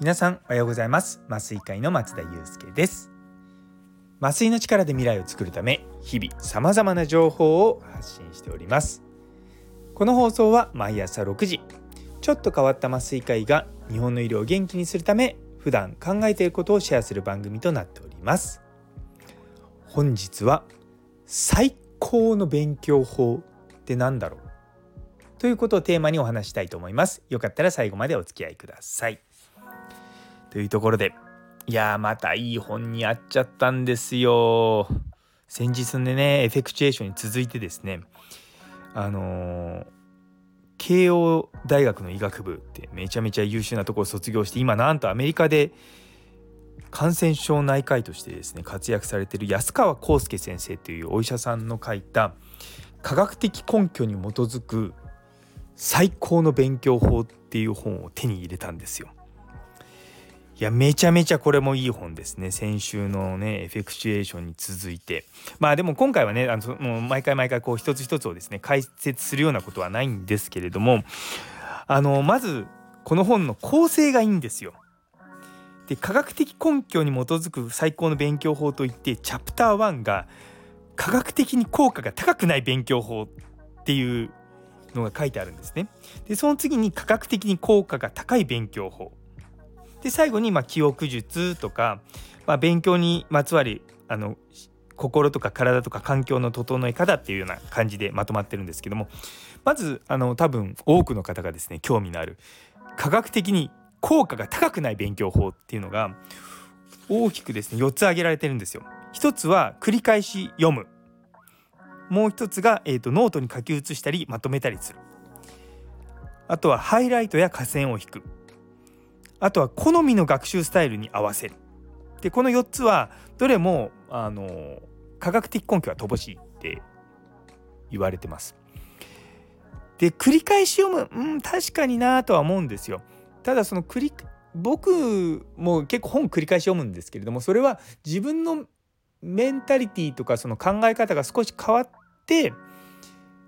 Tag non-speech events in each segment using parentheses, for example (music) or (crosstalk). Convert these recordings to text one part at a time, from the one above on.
皆さんおはようございます。麻酔会の松田祐介です。麻酔の力で未来を作るため日々様々な情報を発信しております。この放送は毎朝6時ちょっと変わった麻酔会が日本の医療を元気にするため普段考えていることをシェアする番組となっております。本日は最高の勉強法って何だろう？ということをテーマにお話したいと思います。よかったら最後までお付き合いください。というところでいやーまたいい本に会っちゃったんですよ。先日のねエフェクチュエーションに続いてですねあのー、慶応大学の医学部ってめちゃめちゃ優秀なところを卒業して今なんとアメリカで感染症内科医としてですね活躍されている安川康介先生というお医者さんの書いた科学的根拠に基づく最高の勉強法っていう本を手に入れたんですよ。いやめちゃめちゃこれもいい本ですね先週のねエフェクチュエーションに続いてまあでも今回はねあのもう毎回毎回こう一つ一つをですね解説するようなことはないんですけれどもあのまずこの本の構成がいいんですよ。で科学的根拠に基づく最高の勉強法といってチャプター1が科学的に効果が高くない勉強法っていうのが書いてあるんですね。でその次に科学的に効果が高い勉強法で最後にま記憶術とか、まあ、勉強にまつわるあの心とか体とか環境の整え方っていうような感じでまとまってるんですけどもまずあの多分多くの方がですね興味のある科学的に効果が高くない勉強法っていうのが大きくですね4つ挙げられてるんですよ。一つは繰り返し読むもう一つが、えーと、ノートに書き写したりまとめたりするあとはハイライトや下線を引くあとは好みの学習スタイルに合わせるでこの4つはどれもあの科学的根拠は乏しいって言われてます。で繰り返し読む、うん、確かになとは思うんですよ。ただその繰り僕も結構本繰り返し読むんですけれどもそれは自分のメンタリティーとかその考え方が少し変わって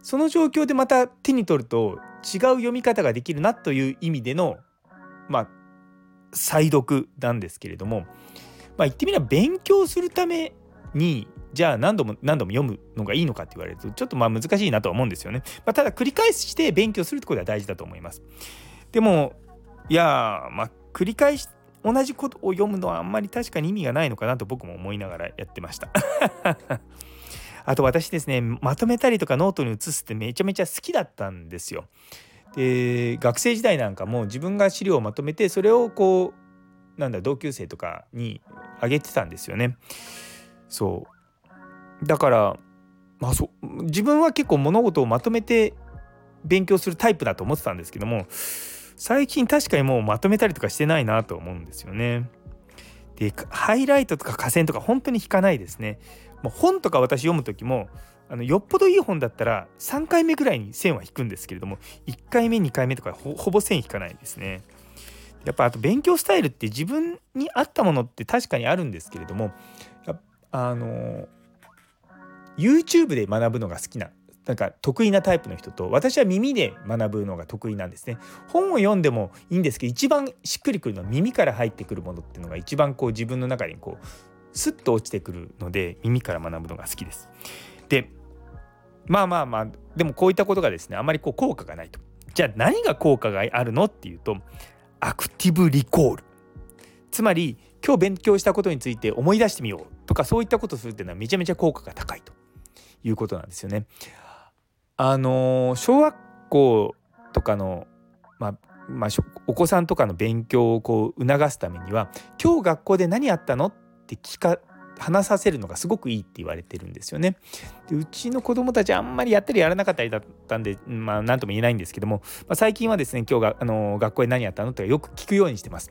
その状況でまた手に取ると違う読み方ができるなという意味でのまあ再読なんですけれども、まあ、言ってみれば勉強するためにじゃあ何度も何度も読むのがいいのかって言われるとちょっとまあ難しいなとは思うんですよね。まあ、ただ繰り返して勉強するってことは大事だと思います。でもいやまあ繰り返し同じことを読むのはあんまり確かに意味がないのかなと僕も思いながらやってました。(laughs) あと私ですねまとめたりとかノートに移すってめちゃめちゃ好きだったんですよ。で学生時代なんかも自分が資料をまとめてそれをこうなんだ同級生とかにあげてたんですよね。そうだからまあそう自分は結構物事をまとめて勉強するタイプだと思ってたんですけども最近確かにもうまとめたりとかしてないなと思うんですよね。でハイライトとか下線とか本当に引かないですね。もう本とか私読む時もあのよっぽどいい本だったら3回目ぐらいに線は引くんですけれども1回目2回目とかほぼ線引かないですね。やっぱあと勉強スタイルって自分に合ったものって確かにあるんですけれどもあの YouTube で学ぶのが好きななんか得意なタイプの人と私は耳で学ぶのが得意なんですね。本を読んでもいいんですけど一番しっくりくるのは耳から入ってくるものっていうのが一番こう自分の中にこうスッと落ちてくるので耳から学ぶのが好きです。でまあまあまあでもこういったことがですねあまりこう効果がないと。じゃあ何が効果があるのっていうとアクティブリコールつまり今日勉強したことについて思い出してみようとかそういったことするっていうのはめちゃめちゃ効果が高いということなんですよね。あの小学校とかの、まあ、まあ、お子さんとかの勉強をこう促すためには今日学校で何やったのって聞か話させるのがすごくいいって言われてるんですよね。でうちの子供たちあんまりやったりやらなかったりだったんで、まあ、何とも言えないんですけども、まあ、最近はですね今日があの学校で何やったのとかよく聞くようにしてます。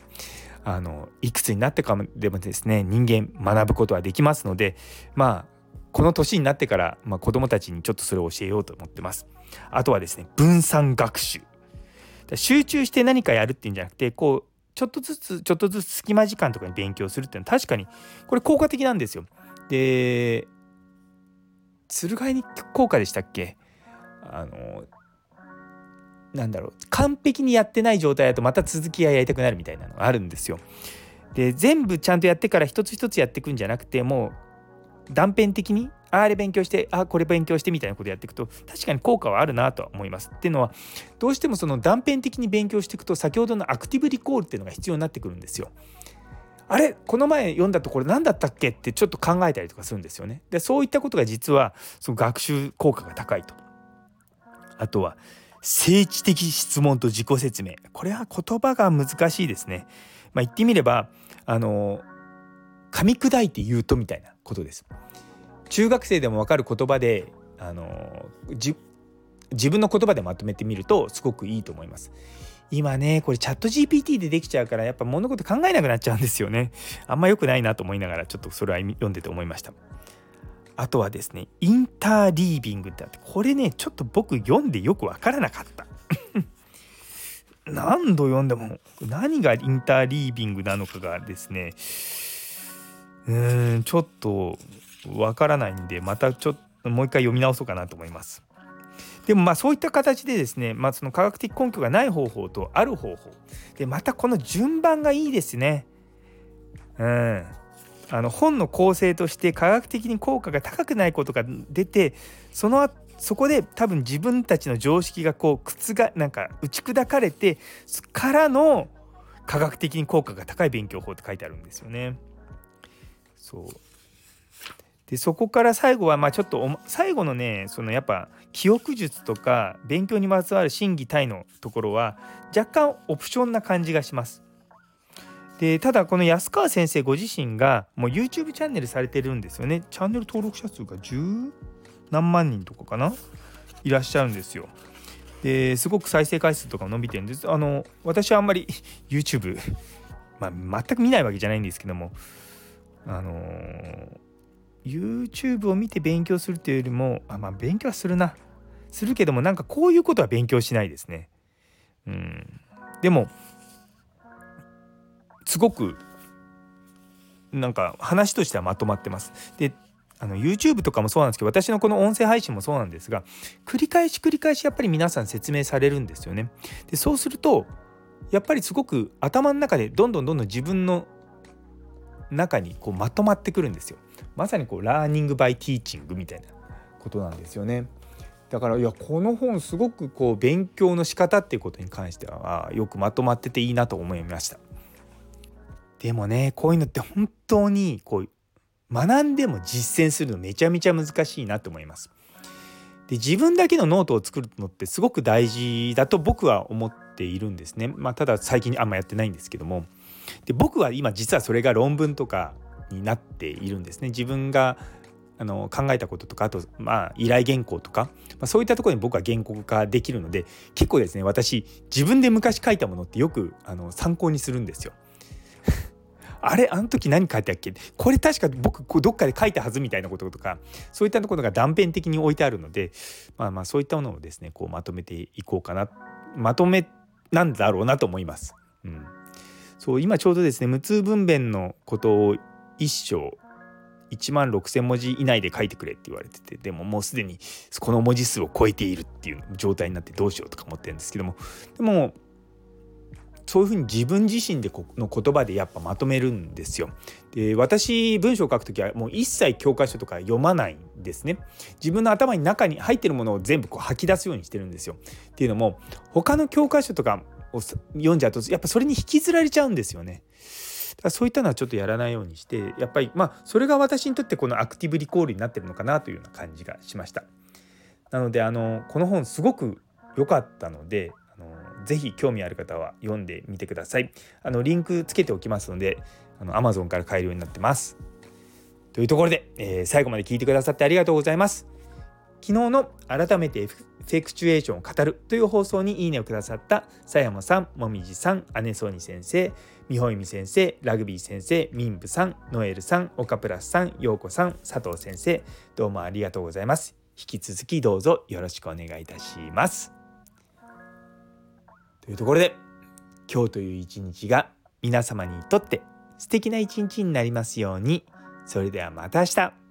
あのいくつになってからでもですね人間学ぶことはできますのでまあこの年になってから、まあ、子供たちにちょっとそれを教えようと思ってます。あとはですね分散学習。集中して何かやるっていうんじゃなくてこうちょっとずつちょっとずつ隙間時間とかに勉強するっていうのは確かにこれ効果的なんですよ。で鶴貝効果でしたっけ？あのなんだろう完璧にやってない状態だとまた続きがやりたくなるみたいなのがあるんですよ。で全部ちゃんとやってから一つ一つやっていくんじゃなくてもう断片的にあれ勉強してあこれ勉強してみたいなことやっていくと確かに効果はあるなとは思います。っていうのはどうしてもその断片的に勉強していくと先ほどのアクティブリコールっていうのが必要になってくるんですよ。あれこの前読んだところ何だったっけ？ってちょっと考えたりとかするんですよね。でそういったことが実はその学習効果が高いと。あとは政治的質問と自己説明これは言葉が難しいですね。まあ、言ってみればあの噛み砕いて言うとみたいなことです。中学生でも分かる言葉であの自分の言葉でまとめてみるとすごくいいと思います。今ねこれチャット GPT でできちゃうからやっぱ物事考えなくなっちゃうんですよね。あんま良くないなと思いながらちょっとそれは読んでて思いました。あとはですねインターリービングってあってこれねちょっと僕読んでよく分からなかった (laughs) 何度読んでも何がインターリービングなのかがですねうーんちょっと分からないんでまたちょっともう一回読み直そうかなと思います。でもまあそういった形でですね、まあ、その科学的根拠がない方法とある方法でまたこの順番がいいですね。うん。あの本の構成として科学的に効果が高くないことが出てそのそこで多分自分たちの常識がこう靴がなんか打ち砕かれてからの科学的に効果が高い勉強法って書いてあるんですよね。そう。でそこから最後はまあちょっと最後のねそのやっぱ記憶術とか勉強にまつわる心技体のところは若干オプションな感じがします。でただこの安川先生ご自身がもう YouTube チャンネルされてるんですよね。チャンネル登録者数が10何万人とかかな？いらっしゃるんですよ。ですごく再生回数とか伸びてるんです。あの私はあんまり YouTube まあ全く見ないわけじゃないんですけども。あのー、YouTube を見て勉強するっていうよりもあまあ勉強はするなするけどもなんかこういうことは勉強しないですねうんでもすごくなんか話としてはまとまってます。であの YouTube とかもそうなんですけど私のこの音声配信もそうなんですが繰り返し繰り返しやっぱり皆さん説明されるんですよね。でそうするとやっぱりすごく頭の中でどんどんどんどん自分の中にこうまとまってくるんですよ。まさにこう learning by teaching みたいなことなんですよね。だからいやこの本すごくこう勉強の仕方っていうことに関してはよくまとまってていいなと思いました。でもねこういうのって本当にこう学んでも実践するのめちゃめちゃ難しいなと思います。で自分だけのノートを作るのってすごく大事だと僕は思っているんですね。まあ、ただ最近あんまやってないんですけどもで僕は今実はそれが論文とかになっているんですね。自分があの考えたこととかあとまあ依頼原稿とか、まあ、そういったところに僕は原稿化できるので結構ですね私自分で昔書いたものってよくあの参考にするんですよ。(laughs) あれあの時何書いてあっけ？これ確か僕どっかで書いたはずみたいなこととかそういったところが断片的に置いてあるのでまあまあそういったものをですねこうまとめていこうかなまとめなんだろうなと思います。うん、そう今ちょうどですね無痛分娩のことを一章1万6,000文字以内で書いてくれって言われててでももうすでにこの文字数を超えているっていう状態になってどうしようとか思ってるんですけどもでもそういうふうに自分自身での言葉でやっぱまとめるんですよ。で私文章を書くときはもう一切教科書とか読まないんですね。自分の頭に中に入ってるものを全部こう吐き出すようにしてるんですよ。っていうのも他の教科書とかを読んじゃうとやっぱそれに引きずられちゃうんですよね。だからそういったのはちょっとやらないようにしてやっぱりまあそれが私にとってこのアクティブリコールになってるのかなというような感じがしました。なのであのこの本すごく良かったのであのぜひ興味ある方は読んでみてください。あのリンクつけておきますので、あの Amazon から買えるようになってます。というところで、えー、最後まで聞いてくださってありがとうございます。昨日の改めてエフェクチュエーションを語るという放送にいいねをくださった佐山さん、もみじさん、姉ソニ先生、美穂由美先生、ラグビー先生、民部さん、ノエルさん、岡プラスさん、陽子さん、佐藤先生、どうもありがとうございます。引き続きどうぞよろしくお願いいたします。というところで今日という一日が皆様にとって素敵な一日になりますようにそれではまた明日